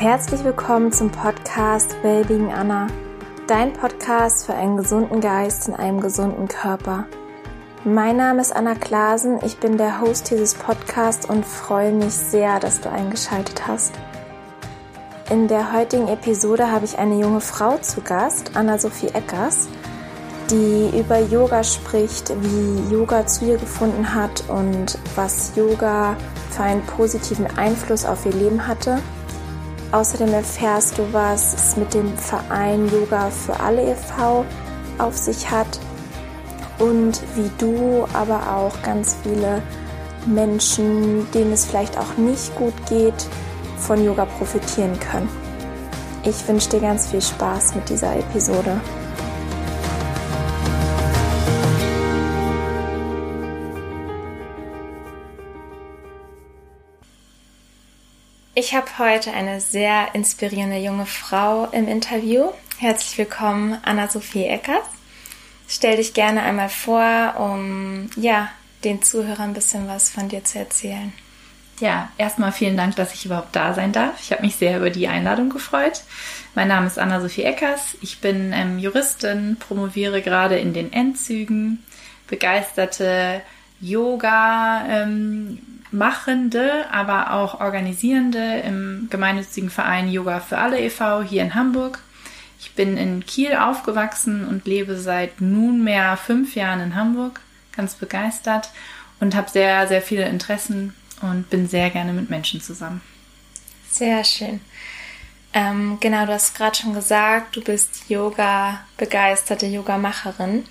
Herzlich willkommen zum Podcast Wellbeing Anna, dein Podcast für einen gesunden Geist in einem gesunden Körper. Mein Name ist Anna Klasen, ich bin der Host dieses Podcasts und freue mich sehr, dass du eingeschaltet hast. In der heutigen Episode habe ich eine junge Frau zu Gast, Anna-Sophie Eckers, die über Yoga spricht, wie Yoga zu ihr gefunden hat und was Yoga für einen positiven Einfluss auf ihr Leben hatte. Außerdem erfährst du, was es mit dem Verein Yoga für alle e.V. auf sich hat und wie du, aber auch ganz viele Menschen, denen es vielleicht auch nicht gut geht, von Yoga profitieren können. Ich wünsche dir ganz viel Spaß mit dieser Episode. Ich habe heute eine sehr inspirierende junge Frau im Interview. Herzlich willkommen, Anna-Sophie Eckers. Stell dich gerne einmal vor, um ja, den Zuhörern ein bisschen was von dir zu erzählen. Ja, erstmal vielen Dank, dass ich überhaupt da sein darf. Ich habe mich sehr über die Einladung gefreut. Mein Name ist Anna-Sophie Eckers. Ich bin ähm, Juristin, promoviere gerade in den Endzügen, begeisterte Yoga, ähm, Machende, aber auch Organisierende im gemeinnützigen Verein Yoga für alle e.V. hier in Hamburg. Ich bin in Kiel aufgewachsen und lebe seit nunmehr fünf Jahren in Hamburg, ganz begeistert und habe sehr, sehr viele Interessen und bin sehr gerne mit Menschen zusammen. Sehr schön. Ähm, genau, du hast gerade schon gesagt, du bist Yoga-begeisterte Yoga-Macherin.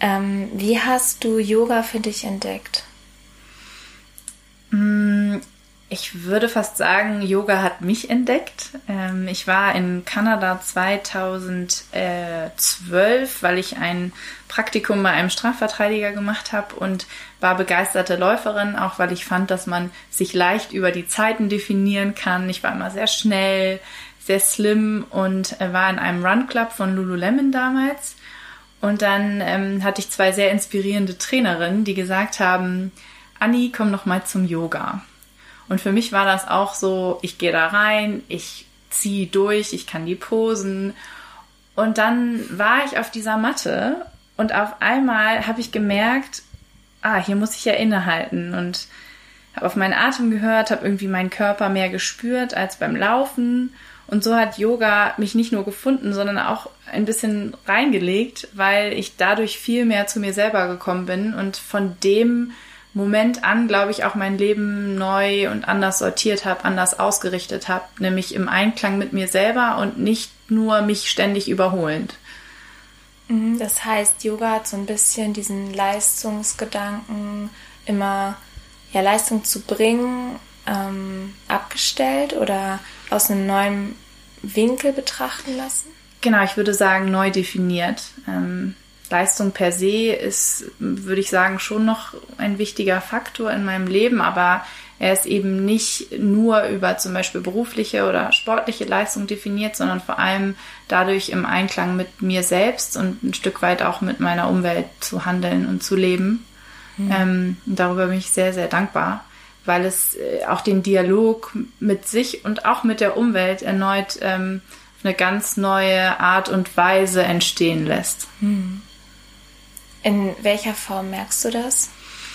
Ähm, wie hast du Yoga für dich entdeckt? Mm, ich würde fast sagen, Yoga hat mich entdeckt. Ähm, ich war in Kanada 2012, weil ich ein Praktikum bei einem Strafverteidiger gemacht habe und war begeisterte Läuferin, auch weil ich fand, dass man sich leicht über die Zeiten definieren kann. Ich war immer sehr schnell, sehr slim und äh, war in einem Run Club von Lululemon damals. Und dann ähm, hatte ich zwei sehr inspirierende Trainerinnen, die gesagt haben, Anni, komm noch mal zum Yoga. Und für mich war das auch so, ich gehe da rein, ich ziehe durch, ich kann die posen. Und dann war ich auf dieser Matte und auf einmal habe ich gemerkt, ah, hier muss ich ja innehalten und habe auf meinen Atem gehört, habe irgendwie meinen Körper mehr gespürt als beim Laufen. Und so hat Yoga mich nicht nur gefunden, sondern auch ein bisschen reingelegt, weil ich dadurch viel mehr zu mir selber gekommen bin und von dem Moment an, glaube ich, auch mein Leben neu und anders sortiert habe, anders ausgerichtet habe, nämlich im Einklang mit mir selber und nicht nur mich ständig überholend. Mhm, das heißt, Yoga hat so ein bisschen diesen Leistungsgedanken, immer ja, Leistung zu bringen, ähm, abgestellt oder aus einem neuen Winkel betrachten lassen? Genau, ich würde sagen, neu definiert. Ähm, Leistung per se ist, würde ich sagen, schon noch ein wichtiger Faktor in meinem Leben, aber er ist eben nicht nur über zum Beispiel berufliche oder sportliche Leistung definiert, sondern vor allem dadurch im Einklang mit mir selbst und ein Stück weit auch mit meiner Umwelt zu handeln und zu leben. Mhm. Ähm, darüber bin ich sehr, sehr dankbar, weil es äh, auch den Dialog mit sich und auch mit der Umwelt erneut ähm, eine ganz neue Art und Weise entstehen lässt. Mhm. In welcher Form merkst du das?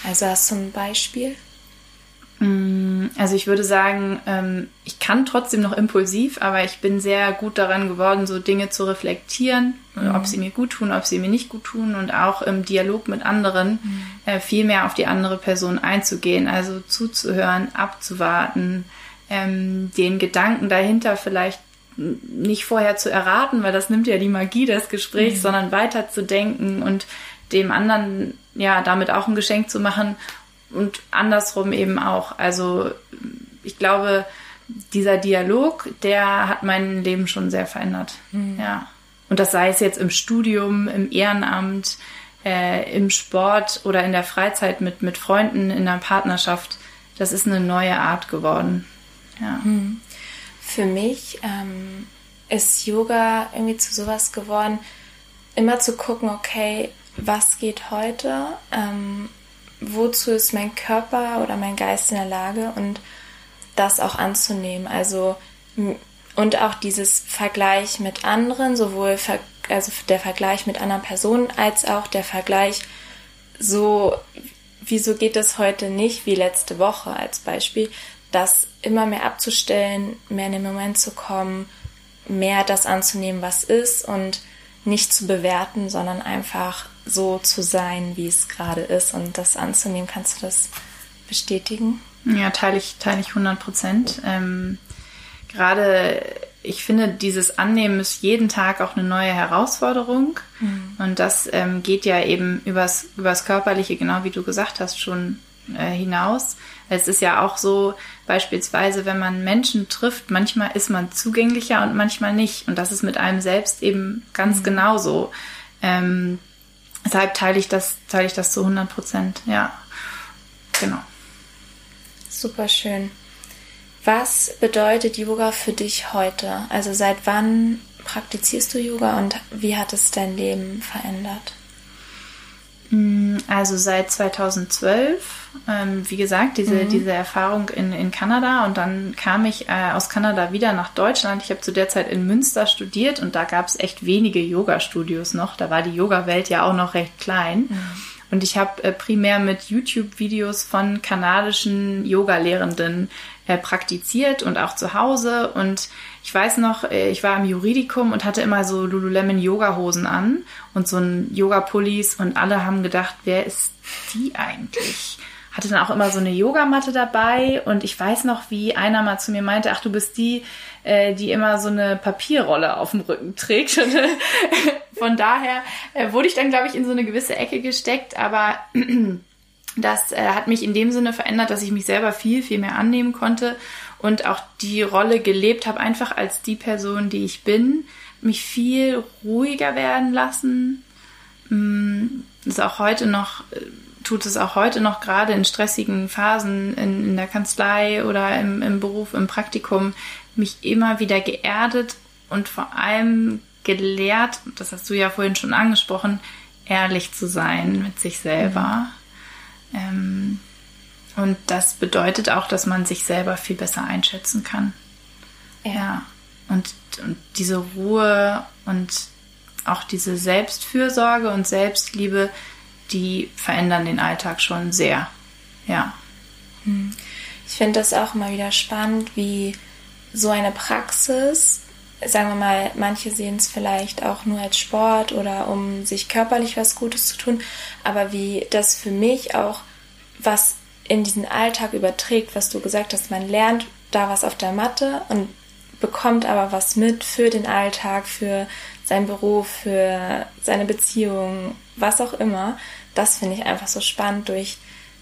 Also hast du ein Beispiel? Mm, also ich würde sagen, ähm, ich kann trotzdem noch impulsiv, aber ich bin sehr gut daran geworden, so Dinge zu reflektieren, mhm. ob sie mir gut tun, ob sie mir nicht gut tun und auch im Dialog mit anderen mhm. Äh, viel mehr auf die andere Person einzugehen, also zuzuhören, abzuwarten, ähm, den Gedanken dahinter vielleicht nicht vorher zu erraten, weil das nimmt ja die Magie des Gesprächs, mhm. sondern weiterzudenken und dem anderen ja damit auch ein Geschenk zu machen und andersrum eben auch. Also ich glaube, dieser Dialog, der hat mein Leben schon sehr verändert. Mhm. Ja. Und das sei es jetzt im Studium, im Ehrenamt, äh, im Sport oder in der Freizeit mit, mit Freunden, in der Partnerschaft. Das ist eine neue Art geworden. Ja. Mhm. Für mich ähm, ist Yoga irgendwie zu sowas geworden, immer zu gucken, okay, was geht heute, ähm, wozu ist mein Körper oder mein Geist in der Lage und das auch anzunehmen. Also Und auch dieses Vergleich mit anderen, sowohl ver also der Vergleich mit anderen Personen als auch der Vergleich so, wieso geht das heute nicht wie letzte Woche als Beispiel, das immer mehr abzustellen, mehr in den Moment zu kommen, mehr das anzunehmen, was ist und nicht zu bewerten, sondern einfach so zu sein, wie es gerade ist und das anzunehmen. Kannst du das bestätigen? Ja, teile ich, teile ich 100 Prozent. Ähm, gerade, ich finde, dieses Annehmen ist jeden Tag auch eine neue Herausforderung. Mhm. Und das ähm, geht ja eben übers, übers Körperliche, genau wie du gesagt hast, schon äh, hinaus. Es ist ja auch so, beispielsweise, wenn man Menschen trifft, manchmal ist man zugänglicher und manchmal nicht. Und das ist mit einem selbst eben ganz mhm. genauso. Ähm, deshalb teile ich das, teile ich das zu 100 Prozent. Ja, genau. Super schön. Was bedeutet Yoga für dich heute? Also seit wann praktizierst du Yoga und wie hat es dein Leben verändert? Mm, also seit 2012, ähm, wie gesagt, diese, mhm. diese Erfahrung in, in Kanada und dann kam ich äh, aus Kanada wieder nach Deutschland. Ich habe zu der Zeit in Münster studiert und da gab es echt wenige Yoga-Studios noch. Da war die Yoga-Welt ja auch noch recht klein. Mhm. Und ich habe äh, primär mit YouTube-Videos von kanadischen Yoga-Lehrenden äh, praktiziert und auch zu Hause. Und ich weiß noch, äh, ich war im Juridikum und hatte immer so Lululemon Yoga-Hosen an und so ein Yoga-Pullis und alle haben gedacht, wer ist die eigentlich? Hatte dann auch immer so eine Yogamatte dabei und ich weiß noch, wie einer mal zu mir meinte, ach, du bist die, äh, die immer so eine Papierrolle auf dem Rücken trägt. Von daher äh, wurde ich dann, glaube ich, in so eine gewisse Ecke gesteckt, aber das hat mich in dem Sinne verändert, dass ich mich selber viel, viel mehr annehmen konnte und auch die Rolle gelebt habe, einfach als die Person, die ich bin, mich viel ruhiger werden lassen. Mm, ist auch heute noch, äh, tut es auch heute noch gerade in stressigen Phasen in, in der Kanzlei oder im, im Beruf, im Praktikum, mich immer wieder geerdet und vor allem gelehrt, das hast du ja vorhin schon angesprochen, ehrlich zu sein mit sich selber. Mhm. Ähm, und das bedeutet auch, dass man sich selber viel besser einschätzen kann. Ja. ja. Und, und diese Ruhe und auch diese Selbstfürsorge und Selbstliebe, die verändern den Alltag schon sehr. Ja. Mhm. Ich finde das auch immer wieder spannend, wie so eine Praxis sagen wir mal, manche sehen es vielleicht auch nur als Sport oder um sich körperlich was Gutes zu tun, aber wie das für mich auch was in diesen Alltag überträgt, was du gesagt hast, man lernt da was auf der Matte und bekommt aber was mit für den Alltag, für seinen Beruf, für seine Beziehung, was auch immer. Das finde ich einfach so spannend durch,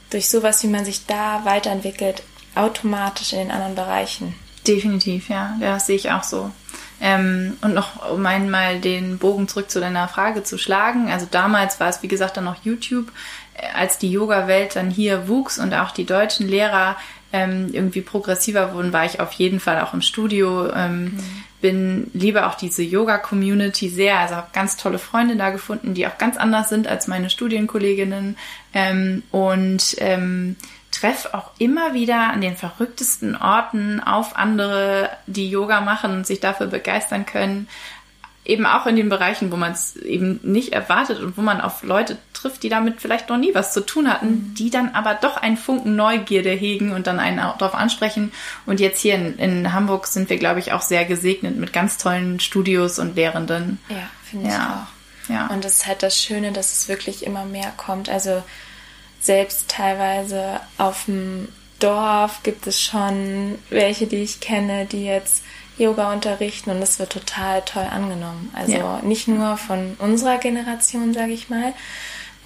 durch sowas, wie man sich da weiterentwickelt, automatisch in den anderen Bereichen. Definitiv, ja, das sehe ich auch so. Ähm, und noch, um einmal den Bogen zurück zu deiner Frage zu schlagen. Also damals war es, wie gesagt, dann noch YouTube. Als die Yoga-Welt dann hier wuchs und auch die deutschen Lehrer ähm, irgendwie progressiver wurden, war ich auf jeden Fall auch im Studio. Ähm, mhm. Bin liebe auch diese Yoga-Community sehr. Also habe ganz tolle Freunde da gefunden, die auch ganz anders sind als meine Studienkolleginnen. Ähm, und ähm, treffe auch immer wieder an den verrücktesten Orten auf andere, die Yoga machen und sich dafür begeistern können. Eben auch in den Bereichen, wo man es eben nicht erwartet und wo man auf Leute trifft, die damit vielleicht noch nie was zu tun hatten, mhm. die dann aber doch einen Funken Neugierde hegen und dann einen auch darauf ansprechen. Und jetzt hier in, in Hamburg sind wir, glaube ich, auch sehr gesegnet mit ganz tollen Studios und Lehrenden. Ja, finde ja. ich auch. Ja. Und es ist halt das Schöne, dass es wirklich immer mehr kommt. Also selbst teilweise auf dem Dorf gibt es schon welche, die ich kenne, die jetzt Yoga unterrichten und das wird total toll angenommen. Also ja. nicht nur von unserer Generation, sage ich mal,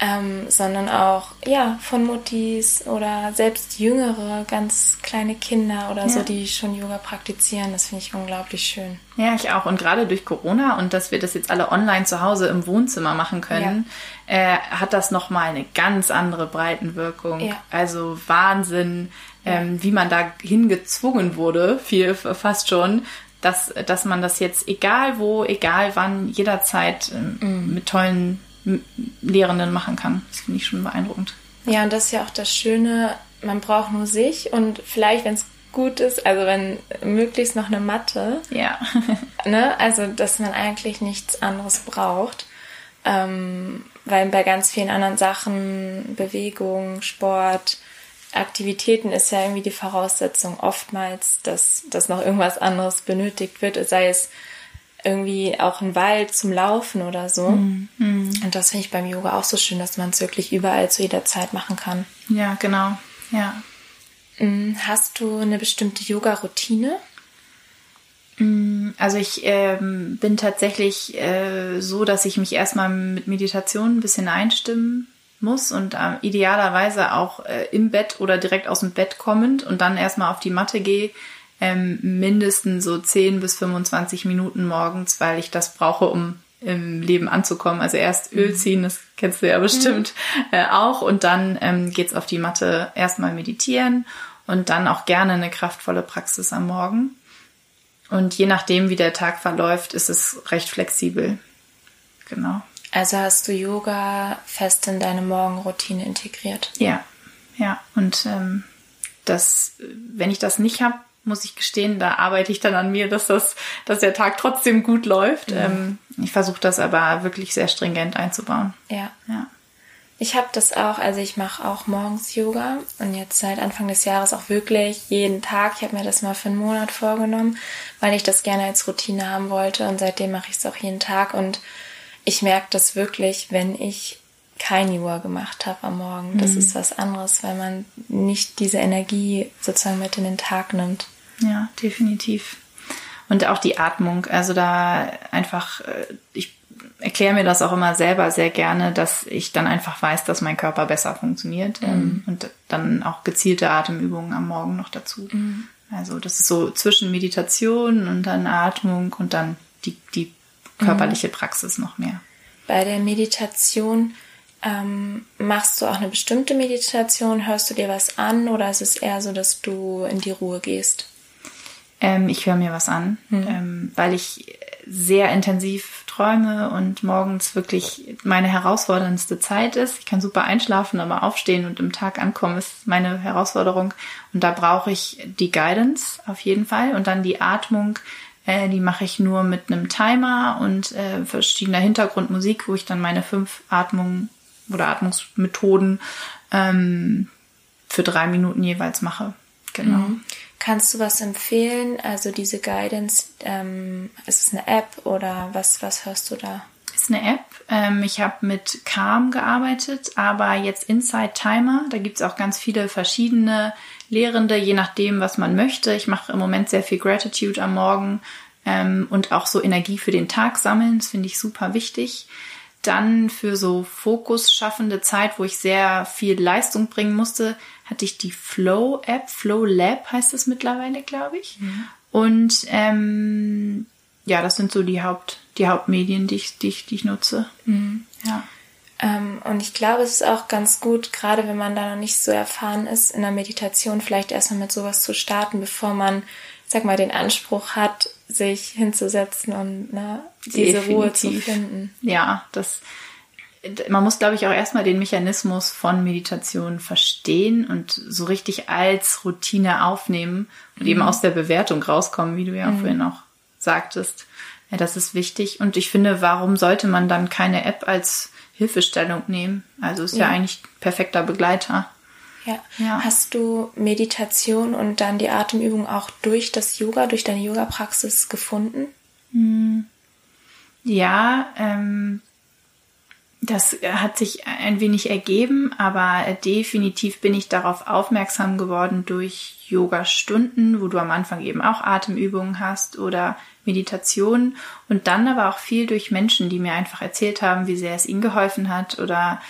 ähm, sondern auch ja von Muttis oder selbst jüngere, ganz kleine Kinder oder ja. so, die schon Yoga praktizieren. Das finde ich unglaublich schön. Ja, ich auch. Und gerade durch Corona und dass wir das jetzt alle online zu Hause im Wohnzimmer machen können, ja. äh, hat das nochmal eine ganz andere Breitenwirkung. Ja. Also Wahnsinn, ähm, wie man da hingezwungen wurde, viel fast schon, dass, dass man das jetzt egal wo, egal wann, jederzeit ähm, mhm. mit tollen Lehrenden machen kann. Das finde ich schon beeindruckend. Ja, und das ist ja auch das Schöne, man braucht nur sich und vielleicht, wenn es gut ist, also wenn möglichst noch eine Matte. Ja. ne? Also, dass man eigentlich nichts anderes braucht. Ähm, weil bei ganz vielen anderen Sachen, Bewegung, Sport, Aktivitäten ist ja irgendwie die Voraussetzung oftmals, dass, dass noch irgendwas anderes benötigt wird, sei es irgendwie auch ein Wald zum Laufen oder so. Mm, Und das finde ich beim Yoga auch so schön, dass man es wirklich überall zu jeder Zeit machen kann. Ja, genau. Ja. Mm, hast du eine bestimmte Yoga-Routine? Mm, also ich ähm, bin tatsächlich äh, so, dass ich mich erstmal mit Meditation ein bisschen einstimmen muss und äh, idealerweise auch äh, im Bett oder direkt aus dem Bett kommend und dann erstmal auf die Matte gehe, ähm, mindestens so 10 bis 25 Minuten morgens, weil ich das brauche, um im Leben anzukommen. Also erst Öl mhm. ziehen, das kennst du ja bestimmt mhm. äh, auch. Und dann ähm, geht's auf die Matte erstmal meditieren und dann auch gerne eine kraftvolle Praxis am Morgen. Und je nachdem, wie der Tag verläuft, ist es recht flexibel. Genau. Also hast du Yoga fest in deine Morgenroutine integriert? Ja, ja. Und ähm, das, wenn ich das nicht habe, muss ich gestehen, da arbeite ich dann an mir, dass das, dass der Tag trotzdem gut läuft. Ja. Ähm, ich versuche das aber wirklich sehr stringent einzubauen. Ja. ja. Ich habe das auch, also ich mache auch morgens Yoga und jetzt seit Anfang des Jahres auch wirklich jeden Tag. Ich habe mir das mal für einen Monat vorgenommen, weil ich das gerne als Routine haben wollte und seitdem mache ich es auch jeden Tag und ich merke das wirklich, wenn ich kein Yoga gemacht habe am Morgen. Das mhm. ist was anderes, weil man nicht diese Energie sozusagen mit in den Tag nimmt. Ja, definitiv. Und auch die Atmung. Also da einfach, äh, ich erkläre mir das auch immer selber sehr gerne, dass ich dann einfach weiß, dass mein Körper besser funktioniert. Ähm, mhm. Und dann auch gezielte Atemübungen am Morgen noch dazu. Mhm. Also das ist so zwischen Meditation und dann Atmung und dann die, die körperliche mhm. Praxis noch mehr. Bei der Meditation ähm, machst du auch eine bestimmte Meditation? Hörst du dir was an oder ist es eher so, dass du in die Ruhe gehst? Ähm, ich höre mir was an, mhm. ähm, weil ich sehr intensiv träume und morgens wirklich meine herausforderndste Zeit ist. Ich kann super einschlafen, aber aufstehen und im Tag ankommen ist meine Herausforderung. Und da brauche ich die Guidance auf jeden Fall und dann die Atmung. Äh, die mache ich nur mit einem Timer und äh, verschiedener Hintergrundmusik, wo ich dann meine fünf Atmungen oder Atmungsmethoden ähm, für drei Minuten jeweils mache. Genau. Mhm. Kannst du was empfehlen? Also diese Guidance, ähm, ist es eine App oder was, was hörst du da? Ist eine App. Ähm, ich habe mit Calm gearbeitet, aber jetzt Inside Timer. Da gibt's auch ganz viele verschiedene Lehrende, je nachdem, was man möchte. Ich mache im Moment sehr viel Gratitude am Morgen ähm, und auch so Energie für den Tag sammeln. Das finde ich super wichtig dann für so Fokus schaffende Zeit, wo ich sehr viel Leistung bringen musste, hatte ich die Flow App, Flow Lab heißt es mittlerweile, glaube ich. Mhm. Und ähm, ja, das sind so die Haupt die Hauptmedien, die ich die ich, die ich nutze. Mhm. Ja. Ähm, und ich glaube, es ist auch ganz gut, gerade wenn man da noch nicht so erfahren ist, in der Meditation vielleicht erstmal mit sowas zu starten, bevor man, sag mal, den Anspruch hat, sich hinzusetzen und ne, diese Definitiv. Ruhe zu finden. Ja, das man muss, glaube ich, auch erstmal den Mechanismus von Meditation verstehen und so richtig als Routine aufnehmen und mhm. eben aus der Bewertung rauskommen, wie du ja mhm. vorhin auch sagtest. Ja, das ist wichtig. Und ich finde, warum sollte man dann keine App als Hilfestellung nehmen? Also ist ja, ja eigentlich perfekter Begleiter. Ja. ja. Hast du Meditation und dann die Atemübung auch durch das Yoga, durch deine Yoga-Praxis gefunden? Hm. Ja, ähm, das hat sich ein wenig ergeben, aber definitiv bin ich darauf aufmerksam geworden durch Yoga-Stunden, wo du am Anfang eben auch Atemübungen hast oder Meditation und dann aber auch viel durch Menschen, die mir einfach erzählt haben, wie sehr es ihnen geholfen hat oder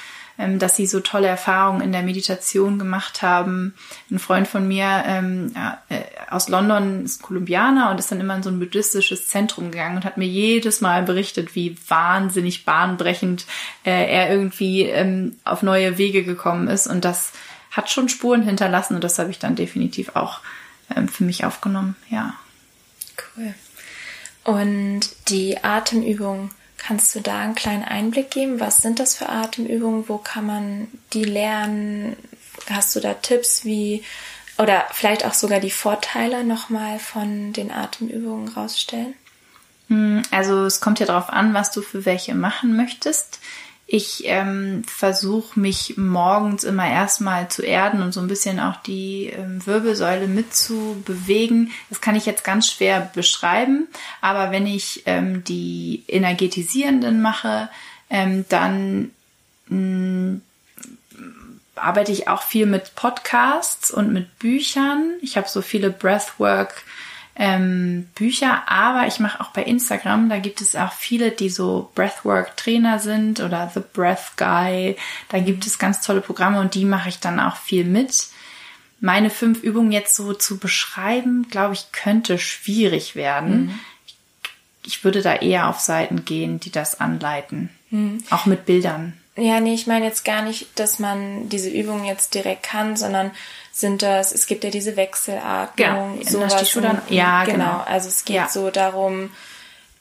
dass sie so tolle Erfahrungen in der Meditation gemacht haben. Ein Freund von mir ähm, äh, aus London ist Kolumbianer und ist dann immer in so ein buddhistisches Zentrum gegangen und hat mir jedes Mal berichtet, wie wahnsinnig bahnbrechend äh, er irgendwie ähm, auf neue Wege gekommen ist. Und das hat schon Spuren hinterlassen und das habe ich dann definitiv auch ähm, für mich aufgenommen. Ja. Cool. Und die Atemübung Kannst du da einen kleinen Einblick geben? Was sind das für Atemübungen? Wo kann man die lernen? Hast du da Tipps, wie oder vielleicht auch sogar die Vorteile nochmal von den Atemübungen rausstellen? Hm, also es kommt ja darauf an, was du für welche machen möchtest. Ich ähm, versuche mich morgens immer erstmal zu erden und so ein bisschen auch die ähm, Wirbelsäule mitzubewegen. Das kann ich jetzt ganz schwer beschreiben, aber wenn ich ähm, die energetisierenden mache, ähm, dann mh, hm, arbeite ich auch viel mit Podcasts und mit Büchern. Ich habe so viele Breathwork ähm, Bücher, aber ich mache auch bei Instagram, da gibt es auch viele, die so Breathwork-Trainer sind oder The Breath Guy. Da gibt es ganz tolle Programme und die mache ich dann auch viel mit. Meine fünf Übungen jetzt so zu beschreiben, glaube ich, könnte schwierig werden. Mhm. Ich würde da eher auf Seiten gehen, die das anleiten. Mhm. Auch mit Bildern. Ja, nee, ich meine jetzt gar nicht, dass man diese Übungen jetzt direkt kann, sondern sind das, es gibt ja diese Wechselatmung, genau. sowas. Dann, ja, genau. genau. Also es geht ja. so darum,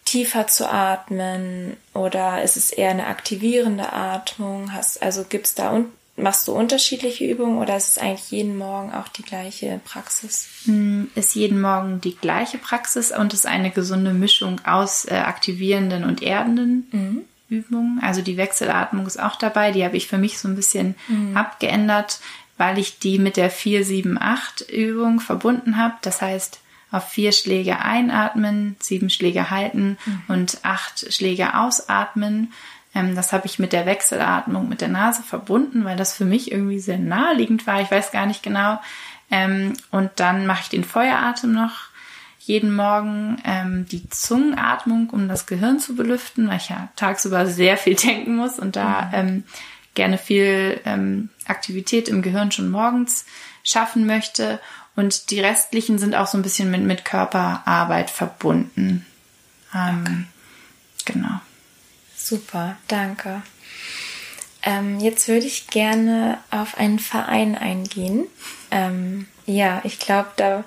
tiefer zu atmen oder ist es eher eine aktivierende Atmung? Hast, also gibt's da und machst du unterschiedliche Übungen oder ist es eigentlich jeden Morgen auch die gleiche Praxis? Hm, ist jeden Morgen die gleiche Praxis und ist eine gesunde Mischung aus äh, aktivierenden und erdenden mhm. Übungen. Also die Wechselatmung ist auch dabei. Die habe ich für mich so ein bisschen mhm. abgeändert, weil ich die mit der 4-7-8 Übung verbunden habe. Das heißt, auf vier Schläge einatmen, sieben Schläge halten mhm. und acht Schläge ausatmen. Ähm, das habe ich mit der Wechselatmung mit der Nase verbunden, weil das für mich irgendwie sehr naheliegend war. Ich weiß gar nicht genau. Ähm, und dann mache ich den Feueratem noch jeden Morgen ähm, die Zungenatmung, um das Gehirn zu belüften, weil ich ja tagsüber sehr viel denken muss und da mhm. Gerne viel ähm, Aktivität im Gehirn schon morgens schaffen möchte. Und die restlichen sind auch so ein bisschen mit, mit Körperarbeit verbunden. Ähm, okay. Genau. Super, danke. Ähm, jetzt würde ich gerne auf einen Verein eingehen. Ähm, ja, ich glaube, da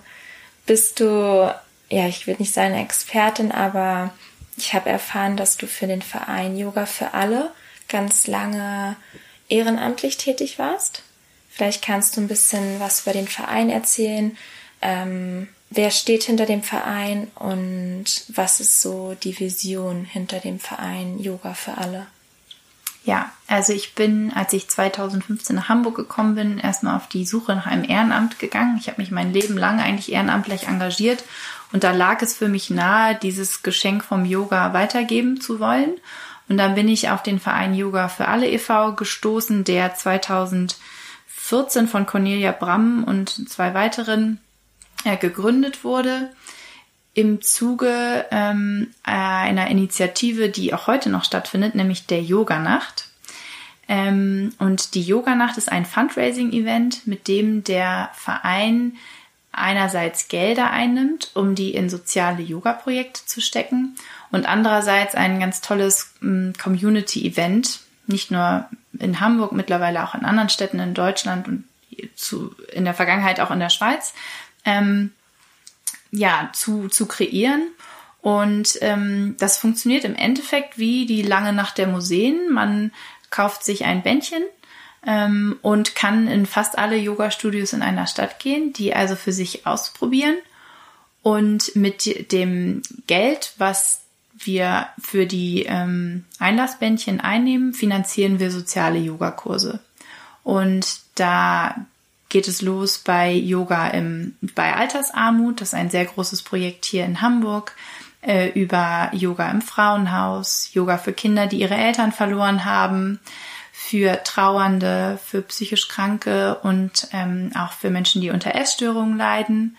bist du ja, ich will nicht sagen Expertin, aber ich habe erfahren, dass du für den Verein Yoga für alle ganz lange ehrenamtlich tätig warst. Vielleicht kannst du ein bisschen was über den Verein erzählen. Ähm, wer steht hinter dem Verein und was ist so die Vision hinter dem Verein Yoga für alle? Ja, also ich bin, als ich 2015 nach Hamburg gekommen bin, erstmal auf die Suche nach einem Ehrenamt gegangen. Ich habe mich mein Leben lang eigentlich ehrenamtlich engagiert und da lag es für mich nahe, dieses Geschenk vom Yoga weitergeben zu wollen. Und dann bin ich auf den Verein Yoga für alle e.V. gestoßen, der 2014 von Cornelia Bramm und zwei weiteren äh, gegründet wurde im Zuge ähm, einer Initiative, die auch heute noch stattfindet, nämlich der Yoga-Nacht. Ähm, und die Yoga-Nacht ist ein Fundraising-Event, mit dem der Verein einerseits Gelder einnimmt, um die in soziale Yoga-Projekte zu stecken und andererseits ein ganz tolles ähm, Community-Event, nicht nur in Hamburg, mittlerweile auch in anderen Städten in Deutschland und zu, in der Vergangenheit auch in der Schweiz, ähm, ja, zu, zu kreieren. Und ähm, das funktioniert im Endeffekt wie die lange Nacht der Museen. Man kauft sich ein Bändchen ähm, und kann in fast alle Yoga-Studios in einer Stadt gehen, die also für sich ausprobieren. Und mit dem Geld, was wir für die ähm, Einlassbändchen einnehmen, finanzieren wir soziale Yogakurse. Und da geht es los bei Yoga im, bei Altersarmut. Das ist ein sehr großes Projekt hier in Hamburg. Äh, über Yoga im Frauenhaus, Yoga für Kinder, die ihre Eltern verloren haben, für Trauernde, für psychisch Kranke und ähm, auch für Menschen, die unter Essstörungen leiden,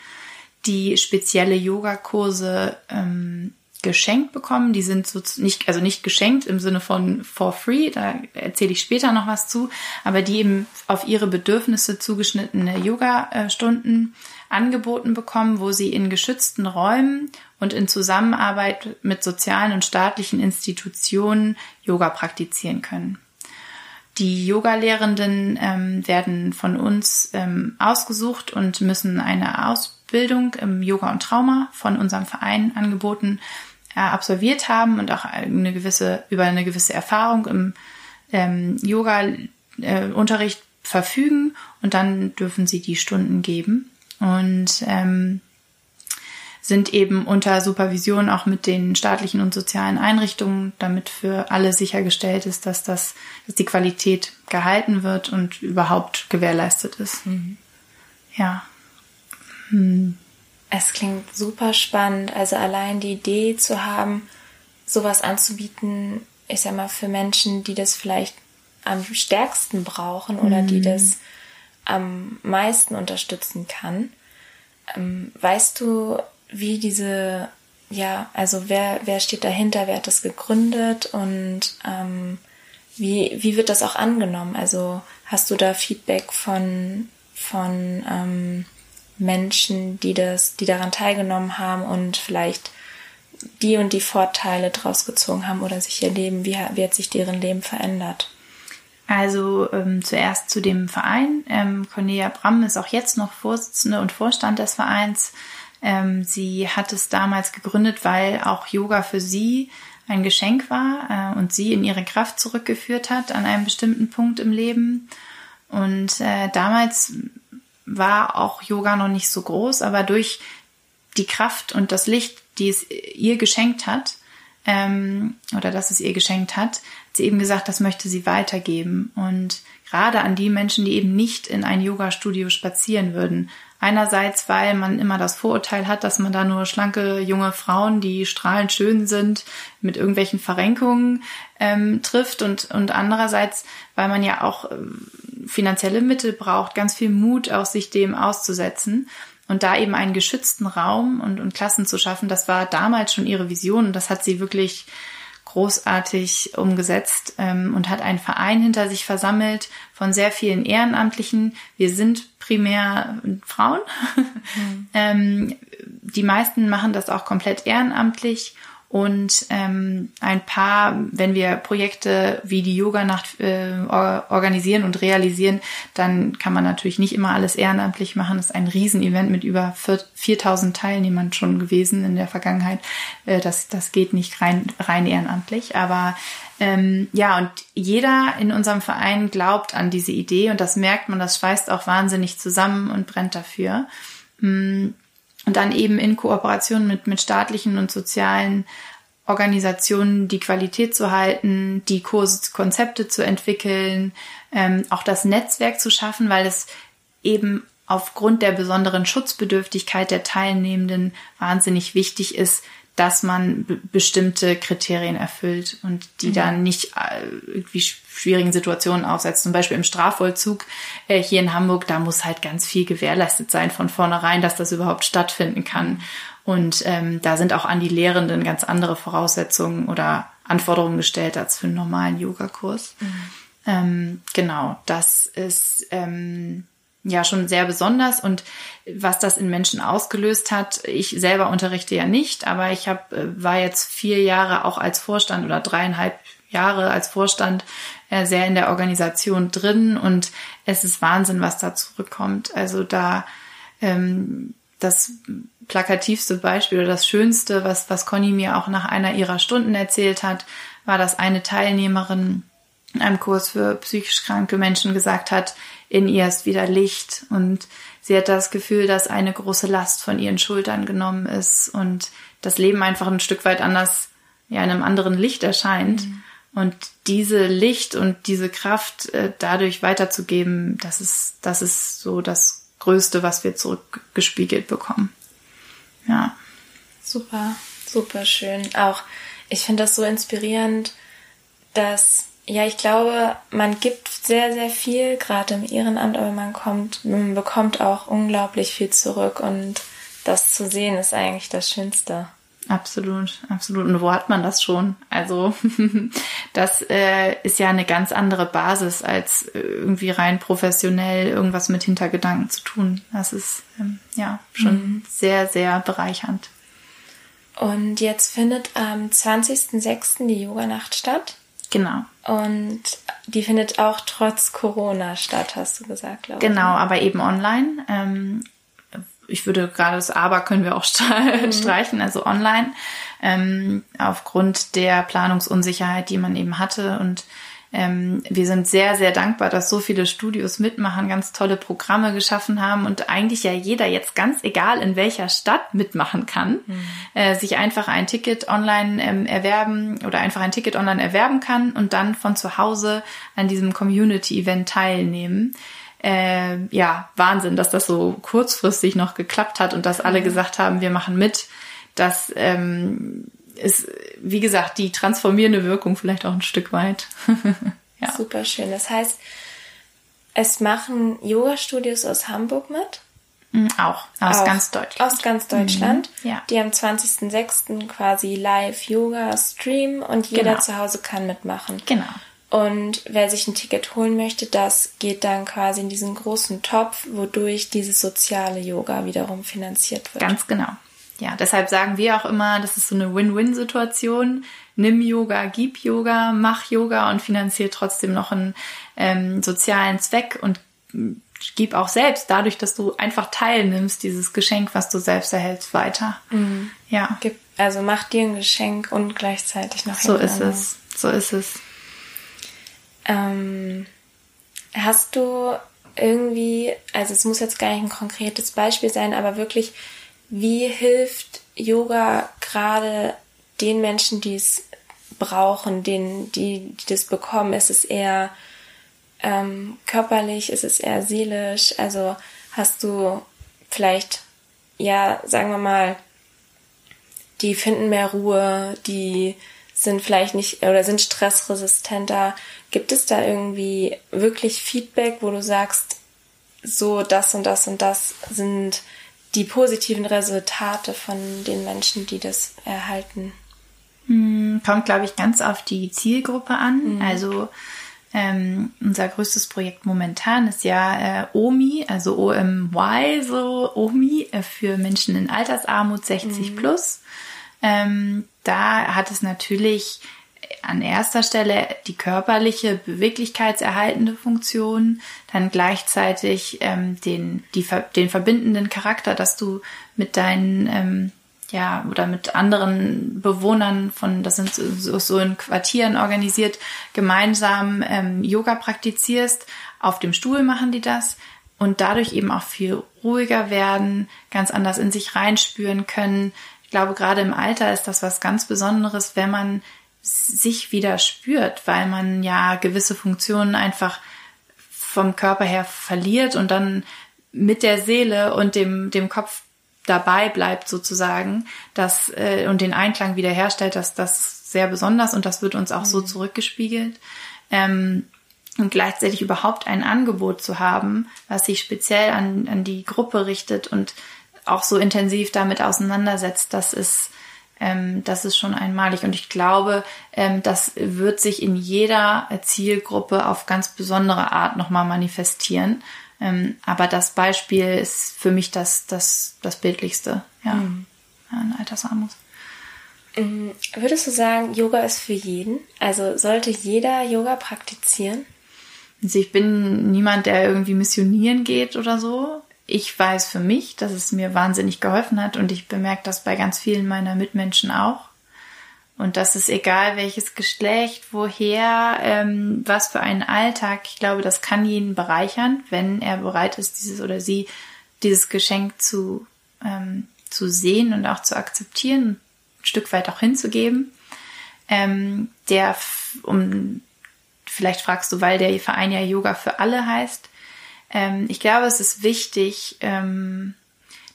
die spezielle Yogakurse ähm, geschenkt bekommen. Die sind so nicht, also nicht geschenkt im Sinne von for free, da erzähle ich später noch was zu, aber die eben auf ihre Bedürfnisse zugeschnittene Yoga-Stunden angeboten bekommen, wo sie in geschützten Räumen und in Zusammenarbeit mit sozialen und staatlichen Institutionen Yoga praktizieren können. Die Yoga-Lehrenden ähm, werden von uns ähm, ausgesucht und müssen eine Ausbildung im Yoga und Trauma von unserem Verein angeboten äh, absolviert haben und auch eine gewisse, über eine gewisse Erfahrung im ähm, Yoga-Unterricht äh, verfügen und dann dürfen sie die Stunden geben. und ähm, sind eben unter Supervision auch mit den staatlichen und sozialen Einrichtungen, damit für alle sichergestellt ist, dass das, dass die Qualität gehalten wird und überhaupt gewährleistet ist. Mhm. Ja. Hm. Es klingt super spannend. Also allein die Idee zu haben, sowas anzubieten, ich sag mal, für Menschen, die das vielleicht am stärksten brauchen oder mhm. die das am meisten unterstützen kann. Ähm, weißt du, wie diese, ja, also wer, wer steht dahinter, wer hat das gegründet und ähm, wie, wie wird das auch angenommen? Also hast du da Feedback von, von ähm, Menschen, die das, die daran teilgenommen haben und vielleicht die und die Vorteile draus gezogen haben oder sich ihr Leben, wie, wie hat sich deren Leben verändert? Also ähm, zuerst zu dem Verein. Ähm, Cornelia Bramm ist auch jetzt noch Vorsitzende und Vorstand des Vereins. Ähm, sie hat es damals gegründet, weil auch Yoga für sie ein Geschenk war äh, und sie in ihre Kraft zurückgeführt hat an einem bestimmten Punkt im Leben. Und äh, damals war auch Yoga noch nicht so groß, aber durch die Kraft und das Licht, die es ihr geschenkt hat, ähm, oder dass es ihr geschenkt hat, hat sie eben gesagt, das möchte sie weitergeben. Und gerade an die Menschen, die eben nicht in ein Yoga-Studio spazieren würden. Einerseits, weil man immer das Vorurteil hat, dass man da nur schlanke junge Frauen, die strahlend schön sind, mit irgendwelchen Verrenkungen ähm, trifft und, und andererseits, weil man ja auch äh, finanzielle Mittel braucht, ganz viel Mut auch sich dem auszusetzen. Und da eben einen geschützten Raum und, und Klassen zu schaffen, das war damals schon ihre Vision und das hat sie wirklich großartig umgesetzt ähm, und hat einen Verein hinter sich versammelt von sehr vielen Ehrenamtlichen. Wir sind primär Frauen. Mhm. ähm, die meisten machen das auch komplett ehrenamtlich und ähm, ein paar, wenn wir Projekte wie die Yoga-Nacht äh, organisieren und realisieren, dann kann man natürlich nicht immer alles ehrenamtlich machen. Das ist ein Riesenevent mit über 4000 Teilnehmern schon gewesen in der Vergangenheit. Äh, das, das geht nicht rein, rein ehrenamtlich. Aber ähm, ja, und jeder in unserem Verein glaubt an diese Idee und das merkt man, das schweißt auch wahnsinnig zusammen und brennt dafür. Mm, und dann eben in Kooperation mit, mit staatlichen und sozialen Organisationen die Qualität zu halten, die Kurse, Konzepte zu entwickeln, ähm, auch das Netzwerk zu schaffen, weil es eben aufgrund der besonderen Schutzbedürftigkeit der Teilnehmenden wahnsinnig wichtig ist, dass man bestimmte Kriterien erfüllt und die mhm. dann nicht äh, irgendwie schwierigen Situationen aussetzt. Zum Beispiel im Strafvollzug äh, hier in Hamburg, da muss halt ganz viel gewährleistet sein von vornherein, dass das überhaupt stattfinden kann. Und ähm, da sind auch an die Lehrenden ganz andere Voraussetzungen oder Anforderungen gestellt als für einen normalen Yogakurs. Mhm. Ähm, genau, das ist ähm, ja schon sehr besonders und was das in Menschen ausgelöst hat, ich selber unterrichte ja nicht, aber ich hab, äh, war jetzt vier Jahre auch als Vorstand oder dreieinhalb Jahre als Vorstand äh, sehr in der Organisation drin und es ist Wahnsinn, was da zurückkommt. Also da ähm, das plakativste Beispiel oder das Schönste, was, was Conny mir auch nach einer ihrer Stunden erzählt hat, war, dass eine Teilnehmerin in einem Kurs für psychisch kranke Menschen gesagt hat, in ihr ist wieder Licht und sie hat das Gefühl, dass eine große Last von ihren Schultern genommen ist und das Leben einfach ein Stück weit anders, ja, in einem anderen Licht erscheint. Mhm. Und diese Licht und diese Kraft äh, dadurch weiterzugeben, das ist, das ist so das Größte, was wir zurückgespiegelt bekommen. Ja. Super, super schön. Auch ich finde das so inspirierend, dass ja, ich glaube, man gibt sehr, sehr viel, gerade im Ehrenamt, aber man kommt, man bekommt auch unglaublich viel zurück und das zu sehen ist eigentlich das Schönste. Absolut, absolut. Und wo hat man das schon? Also das äh, ist ja eine ganz andere Basis, als irgendwie rein professionell irgendwas mit Hintergedanken zu tun. Das ist ähm, ja schon mhm. sehr, sehr bereichernd. Und jetzt findet am 20.06. die Yoganacht statt. Genau. Und die findet auch trotz Corona statt, hast du gesagt, glaube ich. Genau, aber eben online. Ähm, ich würde gerade das Aber können wir auch mhm. streichen, also online, ähm, aufgrund der Planungsunsicherheit, die man eben hatte. Und ähm, wir sind sehr, sehr dankbar, dass so viele Studios mitmachen, ganz tolle Programme geschaffen haben und eigentlich ja jeder jetzt ganz egal in welcher Stadt mitmachen kann, mhm. äh, sich einfach ein Ticket online ähm, erwerben oder einfach ein Ticket online erwerben kann und dann von zu Hause an diesem Community-Event teilnehmen. Äh, ja, Wahnsinn, dass das so kurzfristig noch geklappt hat und dass alle mhm. gesagt haben, wir machen mit. Das ähm, ist, wie gesagt, die transformierende Wirkung vielleicht auch ein Stück weit. ja. Super schön. Das heißt, es machen Yoga-Studios aus Hamburg mit? Mhm, auch, aus auch, ganz Deutschland. Aus ganz Deutschland. Mhm, ja. Die am 20.06. quasi live Yoga streamen und jeder genau. zu Hause kann mitmachen. Genau. Und wer sich ein Ticket holen möchte, das geht dann quasi in diesen großen Topf, wodurch dieses soziale Yoga wiederum finanziert wird. Ganz genau ja, deshalb sagen wir auch immer, das ist so eine Win-Win-Situation. Nimm Yoga, gib Yoga, mach Yoga und finanziere trotzdem noch einen ähm, sozialen Zweck und gib auch selbst, dadurch, dass du einfach teilnimmst, dieses Geschenk, was du selbst erhältst, weiter. Mhm. Ja. Also mach dir ein Geschenk und gleichzeitig noch So ist es. So ist es. Ähm, hast du irgendwie, also es muss jetzt gar nicht ein konkretes Beispiel sein, aber wirklich wie hilft Yoga gerade den Menschen, die es brauchen, denen, die, die das bekommen? Ist es eher ähm, körperlich? Ist es eher seelisch? Also hast du vielleicht, ja, sagen wir mal, die finden mehr Ruhe, die sind vielleicht nicht oder sind stressresistenter. Gibt es da irgendwie wirklich Feedback, wo du sagst, so das und das und das sind die positiven Resultate von den Menschen, die das erhalten? Hm, kommt, glaube ich, ganz auf die Zielgruppe an. Mhm. Also ähm, unser größtes Projekt momentan ist ja äh, OMI, also OMY, so OMI äh, für Menschen in Altersarmut 60 mhm. plus. Ähm, da hat es natürlich an erster Stelle die körperliche beweglichkeitserhaltende Funktion, dann gleichzeitig ähm, den, die, den verbindenden Charakter, dass du mit deinen ähm, ja oder mit anderen Bewohnern von, das sind so, so in Quartieren organisiert, gemeinsam ähm, Yoga praktizierst. Auf dem Stuhl machen die das und dadurch eben auch viel ruhiger werden, ganz anders in sich reinspüren können. Ich glaube, gerade im Alter ist das was ganz Besonderes, wenn man sich wieder spürt, weil man ja gewisse Funktionen einfach vom Körper her verliert und dann mit der Seele und dem, dem Kopf dabei bleibt sozusagen, das äh, und den Einklang wiederherstellt, dass das sehr besonders und das wird uns auch mhm. so zurückgespiegelt. Ähm, und gleichzeitig überhaupt ein Angebot zu haben, was sich speziell an, an die Gruppe richtet und auch so intensiv damit auseinandersetzt, das ist ähm, das ist schon einmalig. Und ich glaube, ähm, das wird sich in jeder Zielgruppe auf ganz besondere Art nochmal manifestieren. Ähm, aber das Beispiel ist für mich das, das, das bildlichste, ja, mhm. an Altersarmut. Mhm. Würdest du sagen, Yoga ist für jeden? Also sollte jeder Yoga praktizieren? Also ich bin niemand, der irgendwie missionieren geht oder so ich weiß für mich, dass es mir wahnsinnig geholfen hat und ich bemerke das bei ganz vielen meiner Mitmenschen auch. Und das ist egal, welches Geschlecht, woher, ähm, was für einen Alltag. Ich glaube, das kann jeden bereichern, wenn er bereit ist, dieses oder sie dieses Geschenk zu, ähm, zu sehen und auch zu akzeptieren, ein Stück weit auch hinzugeben. Ähm, der, um, vielleicht fragst du, weil der Verein ja Yoga für alle heißt, ähm, ich glaube, es ist wichtig, ähm,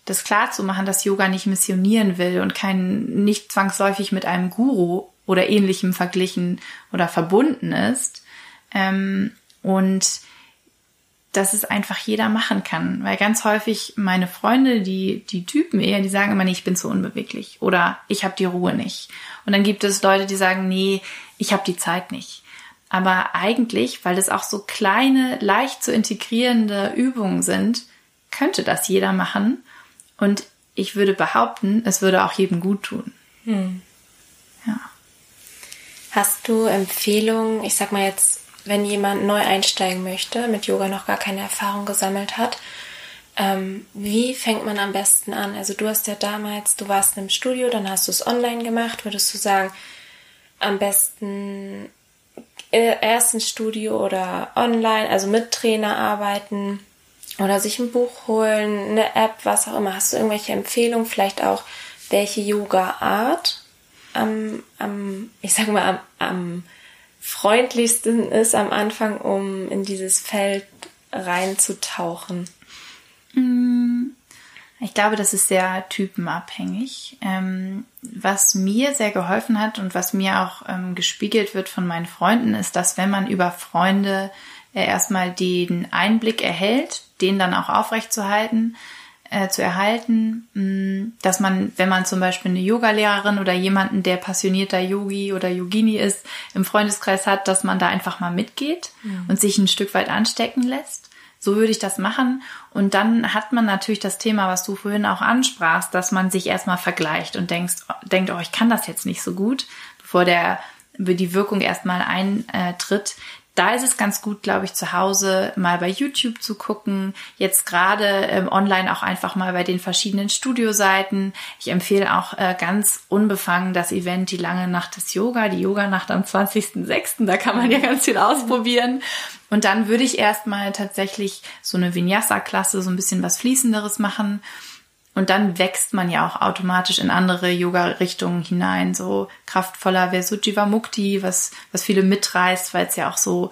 das klar zu machen, dass Yoga nicht missionieren will und kein, nicht zwangsläufig mit einem Guru oder ähnlichem verglichen oder verbunden ist. Ähm, und dass es einfach jeder machen kann. Weil ganz häufig meine Freunde, die, die Typen eher, die sagen immer, nee, ich bin zu unbeweglich oder ich habe die Ruhe nicht. Und dann gibt es Leute, die sagen, nee, ich habe die Zeit nicht. Aber eigentlich, weil es auch so kleine, leicht zu integrierende Übungen sind, könnte das jeder machen. Und ich würde behaupten, es würde auch jedem gut tun. Hm. Ja. Hast du Empfehlungen, ich sag mal jetzt, wenn jemand neu einsteigen möchte, mit Yoga noch gar keine Erfahrung gesammelt hat, ähm, wie fängt man am besten an? Also du hast ja damals, du warst im Studio, dann hast du es online gemacht, würdest du sagen, am besten erst ein Studio oder online, also mit Trainer arbeiten oder sich ein Buch holen, eine App, was auch immer. Hast du irgendwelche Empfehlungen? Vielleicht auch, welche Yoga-Art am, am, ich sag mal, am, am freundlichsten ist am Anfang, um in dieses Feld reinzutauchen? Mm, ich glaube, das ist sehr typenabhängig. Ähm, was mir sehr geholfen hat und was mir auch ähm, gespiegelt wird von meinen Freunden, ist, dass wenn man über Freunde äh, erstmal den Einblick erhält, den dann auch aufrechtzuerhalten, äh, zu erhalten, mh, mm, dass man, wenn man zum Beispiel eine Yogalehrerin oder jemanden, der passionierter Yogi oder Yogini ist, im Freundeskreis hat, dass man da einfach mal mitgeht mhm. und sich ein Stück weit anstecken lässt. So würde ich das machen. Und dann hat man natürlich das Thema, was du vorhin auch ansprachst, dass man sich erstmal vergleicht und denkst, denkt, oh, ich kann das jetzt nicht so gut, bevor der die Wirkung erstmal eintritt, da ist es ganz gut, glaube ich, zu Hause mal bei YouTube zu gucken. Jetzt gerade ähm, online auch einfach mal bei den verschiedenen Studioseiten. Ich empfehle auch äh, ganz unbefangen das Event Die lange Nacht des Yoga, die Yoga-Nacht am 20.06. Da kann man ja ganz viel ausprobieren. Und dann würde ich erstmal tatsächlich so eine Vinyasa-Klasse, so ein bisschen was Fließenderes machen und dann wächst man ja auch automatisch in andere Yoga-Richtungen hinein, so kraftvoller Vesujiva Mukti, was, was viele mitreißt, weil es ja auch so,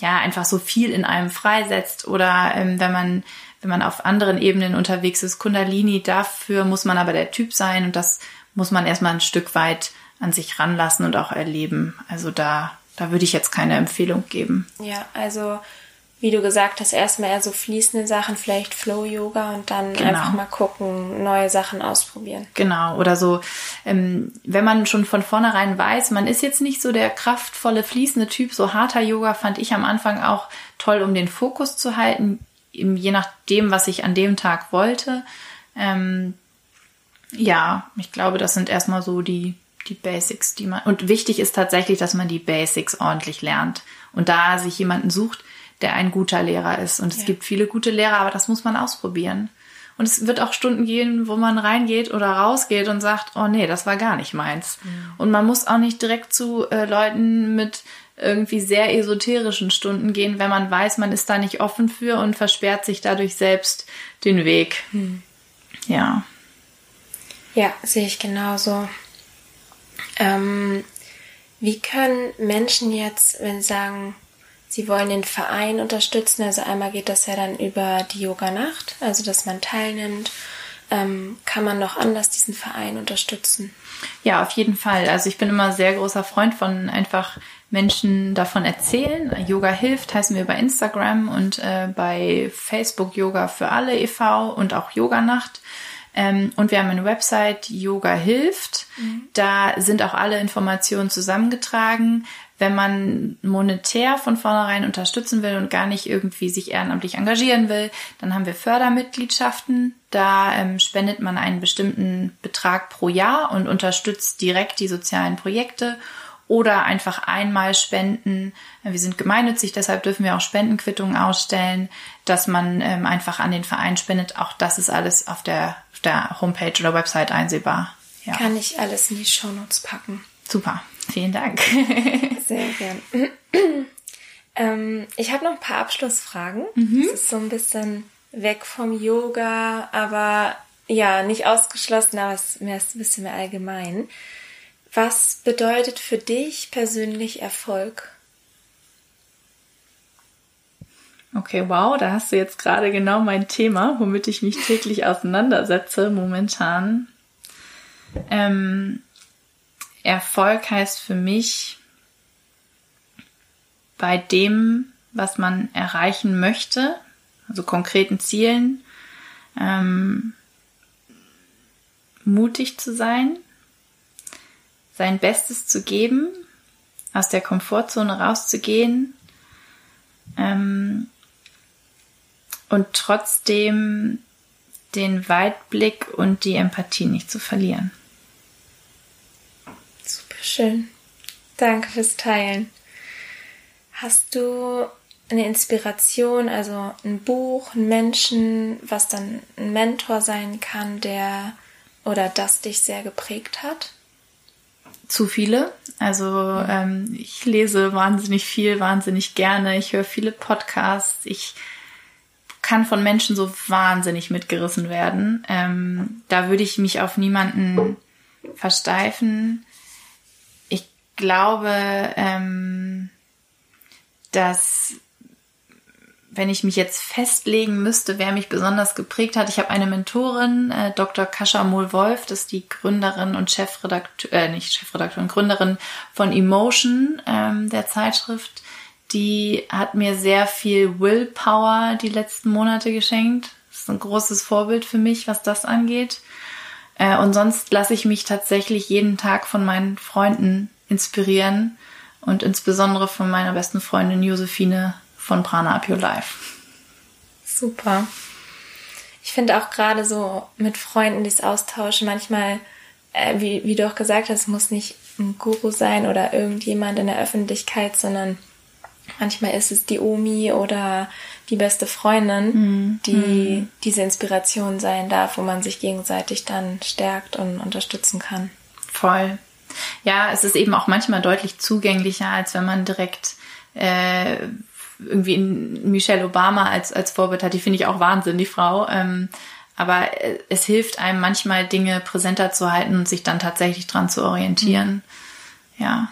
ja, einfach so viel in einem freisetzt. Oder ähm, wenn man, wenn man auf anderen Ebenen unterwegs ist, Kundalini, dafür muss man aber der Typ sein und das muss man erstmal ein Stück weit an sich ranlassen und auch erleben. Also da, da würde ich jetzt keine Empfehlung geben. Ja, also wie du gesagt hast, erstmal eher so fließende Sachen, vielleicht Flow-Yoga und dann genau. einfach mal gucken, neue Sachen ausprobieren. Genau, oder so, ähm, wenn man schon von vornherein weiß, man ist jetzt nicht so der kraftvolle, fließende Typ, so harter Yoga fand ich am Anfang auch toll, um den Fokus zu halten, je nachdem, was ich an dem Tag wollte. Ähm, ja, ich glaube, das sind erstmal so die, die Basics, die man. Und wichtig ist tatsächlich, dass man die Basics ordentlich lernt. Und da sich jemanden sucht, der ein guter Lehrer ist. Und es ja. gibt viele gute Lehrer, aber das muss man ausprobieren. Und es wird auch Stunden gehen, wo man reingeht oder rausgeht und sagt, oh nee, das war gar nicht meins. Mhm. Und man muss auch nicht direkt zu äh, Leuten mit irgendwie sehr esoterischen Stunden gehen, wenn man weiß, man ist da nicht offen für und versperrt sich dadurch selbst den Weg. Mhm. Ja. Ja, sehe ich genauso. Ähm, wie können Menschen jetzt, wenn sie sagen, Sie wollen den Verein unterstützen. Also einmal geht das ja dann über die Yoga-Nacht, also dass man teilnimmt. Ähm, kann man noch anders diesen Verein unterstützen? Ja, auf jeden Fall. Also ich bin immer sehr großer Freund von einfach Menschen davon erzählen. Yoga hilft heißen wir bei Instagram und äh, bei Facebook Yoga für alle e.V. und auch Yoga Nacht. Ähm, und wir haben eine Website, Yoga hilft. Mhm. Da sind auch alle Informationen zusammengetragen wenn man monetär von vornherein unterstützen will und gar nicht irgendwie sich ehrenamtlich engagieren will, dann haben wir Fördermitgliedschaften. Da ähm, spendet man einen bestimmten Betrag pro Jahr und unterstützt direkt die sozialen Projekte oder einfach einmal spenden. Wir sind gemeinnützig, deshalb dürfen wir auch Spendenquittungen ausstellen, dass man ähm, einfach an den Verein spendet. Auch das ist alles auf der, auf der Homepage oder Website einsehbar. Ja. Kann ich alles in die Shownotes packen. Super. Vielen Dank. Sehr gern. ähm, ich habe noch ein paar Abschlussfragen. Mhm. Das ist so ein bisschen weg vom Yoga, aber ja, nicht ausgeschlossen, aber es ist ein bisschen mehr allgemein. Was bedeutet für dich persönlich Erfolg? Okay, wow, da hast du jetzt gerade genau mein Thema, womit ich mich täglich auseinandersetze momentan. Ähm, Erfolg heißt für mich bei dem, was man erreichen möchte, also konkreten Zielen, ähm, mutig zu sein, sein Bestes zu geben, aus der Komfortzone rauszugehen ähm, und trotzdem den Weitblick und die Empathie nicht zu verlieren. Schön. Danke fürs Teilen. Hast du eine Inspiration, also ein Buch, einen Menschen, was dann ein Mentor sein kann, der oder das dich sehr geprägt hat? Zu viele. Also ähm, ich lese wahnsinnig viel, wahnsinnig gerne. Ich höre viele Podcasts. Ich kann von Menschen so wahnsinnig mitgerissen werden. Ähm, da würde ich mich auf niemanden versteifen. Ich glaube, ähm, dass wenn ich mich jetzt festlegen müsste, wer mich besonders geprägt hat, ich habe eine Mentorin, äh, Dr. Kascha Mohl-Wolf, das ist die Gründerin und Chefredakteur, äh, nicht Chefredakteurin, Gründerin von Emotion, ähm, der Zeitschrift. Die hat mir sehr viel Willpower die letzten Monate geschenkt. Das ist ein großes Vorbild für mich, was das angeht. Äh, und sonst lasse ich mich tatsächlich jeden Tag von meinen Freunden inspirieren und insbesondere von meiner besten Freundin Josephine von Prana Up Your Life. Super. Ich finde auch gerade so mit Freunden dieses Austauschen manchmal, äh, wie, wie du auch gesagt hast, muss nicht ein Guru sein oder irgendjemand in der Öffentlichkeit, sondern manchmal ist es die Omi oder die beste Freundin, mm. die mm. diese Inspiration sein darf, wo man sich gegenseitig dann stärkt und unterstützen kann. Voll. Ja, es ist eben auch manchmal deutlich zugänglicher, als wenn man direkt äh, irgendwie Michelle Obama als, als Vorbild hat, die finde ich auch Wahnsinn, die Frau. Ähm, aber äh, es hilft einem manchmal Dinge präsenter zu halten und sich dann tatsächlich dran zu orientieren. Mhm. Ja.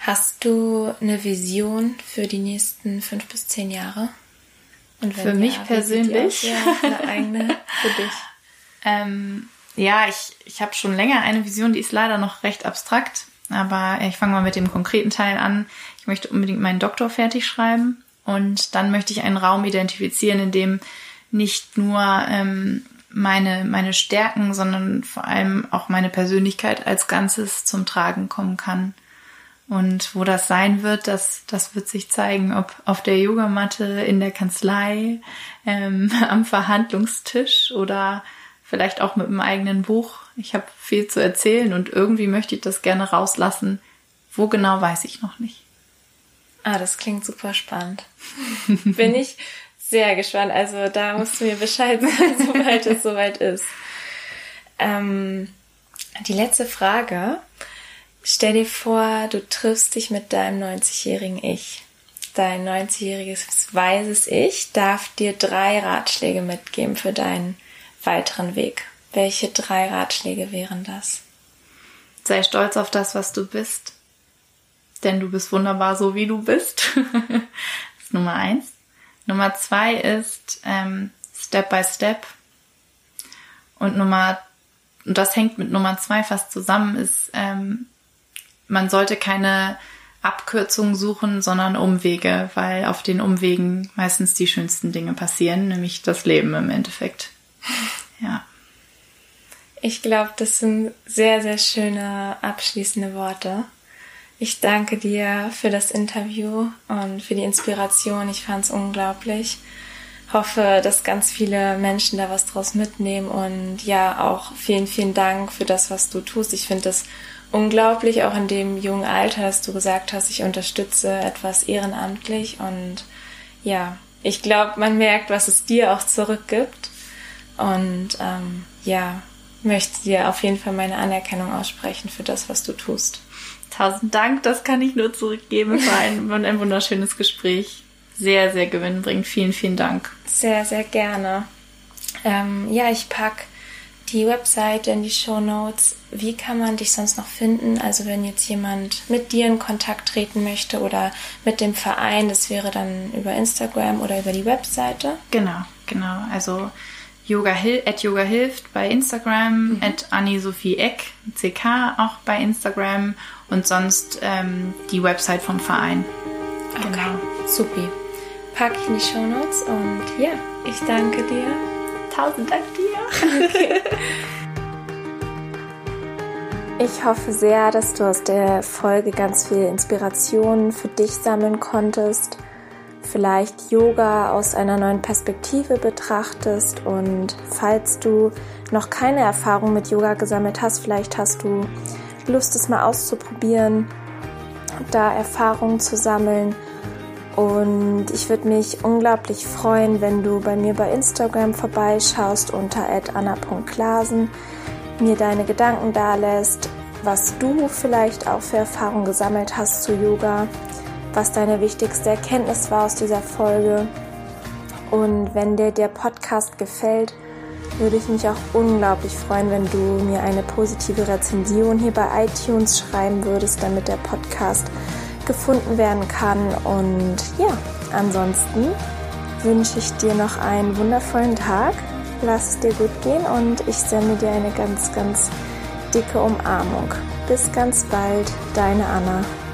Hast du eine Vision für die nächsten fünf bis zehn Jahre? für mich ja, persönlich? Ja, eine eigene für dich. ähm, ja, ich, ich habe schon länger eine Vision, die ist leider noch recht abstrakt. Aber ich fange mal mit dem konkreten Teil an. Möchte unbedingt meinen Doktor fertig schreiben und dann möchte ich einen Raum identifizieren, in dem nicht nur ähm, meine, meine Stärken, sondern vor allem auch meine Persönlichkeit als Ganzes zum Tragen kommen kann. Und wo das sein wird, das, das wird sich zeigen, ob auf der Yogamatte, in der Kanzlei, ähm, am Verhandlungstisch oder vielleicht auch mit einem eigenen Buch. Ich habe viel zu erzählen und irgendwie möchte ich das gerne rauslassen. Wo genau, weiß ich noch nicht. Ah, das klingt super spannend. Bin ich sehr gespannt. Also da musst du mir Bescheid sagen, sobald es soweit ist. Ähm, die letzte Frage. Stell dir vor, du triffst dich mit deinem 90-jährigen Ich. Dein 90-jähriges weises Ich darf dir drei Ratschläge mitgeben für deinen weiteren Weg. Welche drei Ratschläge wären das? Sei stolz auf das, was du bist. Denn du bist wunderbar so, wie du bist. das ist Nummer eins. Nummer zwei ist ähm, Step by Step. Und Nummer, und das hängt mit Nummer zwei fast zusammen, ist, ähm, man sollte keine Abkürzungen suchen, sondern Umwege, weil auf den Umwegen meistens die schönsten Dinge passieren, nämlich das Leben im Endeffekt. Ja. Ich glaube, das sind sehr, sehr schöne abschließende Worte. Ich danke dir für das Interview und für die Inspiration. Ich fand es unglaublich. Hoffe, dass ganz viele Menschen da was draus mitnehmen und ja, auch vielen, vielen Dank für das, was du tust. Ich finde es unglaublich, auch in dem jungen Alter, dass du gesagt hast, ich unterstütze etwas ehrenamtlich und ja, ich glaube, man merkt, was es dir auch zurückgibt. Und ähm, ja, möchte dir auf jeden Fall meine Anerkennung aussprechen für das, was du tust. Tausend Dank, das kann ich nur zurückgeben. Es war ein, ein wunderschönes Gespräch. Sehr, sehr gewinnbringend. Vielen, vielen Dank. Sehr, sehr gerne. Ähm, ja, ich pack die Webseite in die Show Notes. Wie kann man dich sonst noch finden? Also wenn jetzt jemand mit dir in Kontakt treten möchte oder mit dem Verein, das wäre dann über Instagram oder über die Webseite. Genau, genau. Also Yoga, at Yoga hilft bei Instagram, mhm. at Annie-Sophie Eck, CK auch bei Instagram und sonst ähm, die Website vom Verein. Okay, genau. supi. Pack ich in die Show Notes und ja, ich danke dir. Tausend Dank dir. Ich hoffe sehr, dass du aus der Folge ganz viel Inspiration für dich sammeln konntest vielleicht Yoga aus einer neuen Perspektive betrachtest und falls du noch keine Erfahrung mit Yoga gesammelt hast, vielleicht hast du Lust, es mal auszuprobieren, da Erfahrungen zu sammeln. Und ich würde mich unglaublich freuen, wenn du bei mir bei Instagram vorbeischaust unter anna.klasen, mir deine Gedanken dalässt, was du vielleicht auch für Erfahrungen gesammelt hast zu Yoga, was deine wichtigste Erkenntnis war aus dieser Folge. Und wenn dir der Podcast gefällt, würde ich mich auch unglaublich freuen, wenn du mir eine positive Rezension hier bei iTunes schreiben würdest, damit der Podcast gefunden werden kann. Und ja, ansonsten wünsche ich dir noch einen wundervollen Tag. Lass es dir gut gehen und ich sende dir eine ganz, ganz dicke Umarmung. Bis ganz bald, deine Anna.